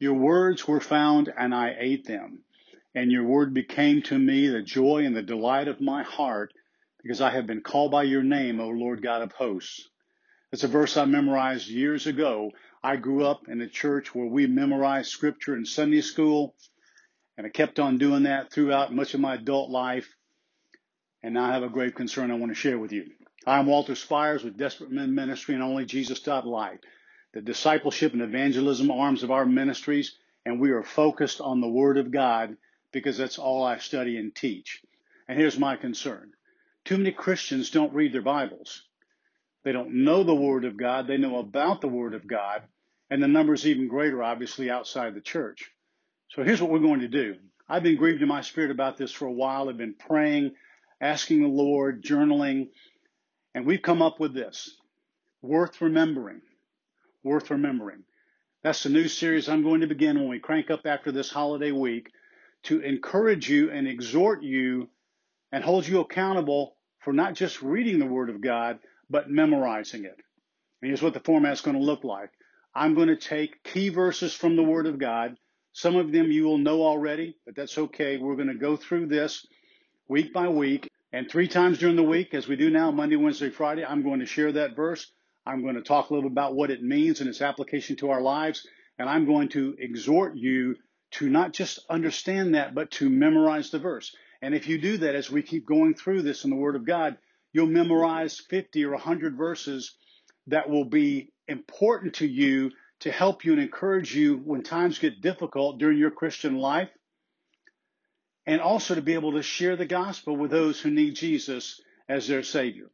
Your words were found, and I ate them. And your word became to me the joy and the delight of my heart, because I have been called by your name, O Lord God of hosts. It's a verse I memorized years ago. I grew up in a church where we memorized scripture in Sunday school, and I kept on doing that throughout much of my adult life. And now I have a great concern I want to share with you. I'm Walter Spires with Desperate Men Ministry and Only Jesus Light the discipleship and evangelism arms of our ministries, and we are focused on the Word of God because that's all I study and teach. And here's my concern. Too many Christians don't read their Bibles. They don't know the Word of God. They know about the Word of God. And the number is even greater, obviously, outside the church. So here's what we're going to do. I've been grieved in my spirit about this for a while. I've been praying, asking the Lord, journaling, and we've come up with this worth remembering worth remembering. That's the new series I'm going to begin when we crank up after this holiday week to encourage you and exhort you and hold you accountable for not just reading the Word of God, but memorizing it. And here's what the format's going to look like. I'm going to take key verses from the Word of God. Some of them you will know already, but that's okay. We're going to go through this week by week. And three times during the week, as we do now, Monday, Wednesday, Friday, I'm going to share that verse. I'm going to talk a little bit about what it means and its application to our lives. And I'm going to exhort you to not just understand that, but to memorize the verse. And if you do that, as we keep going through this in the Word of God, you'll memorize 50 or 100 verses that will be important to you to help you and encourage you when times get difficult during your Christian life. And also to be able to share the gospel with those who need Jesus as their Savior.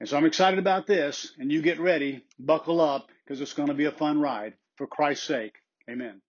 And so I'm excited about this, and you get ready, buckle up, because it's going to be a fun ride. For Christ's sake, amen.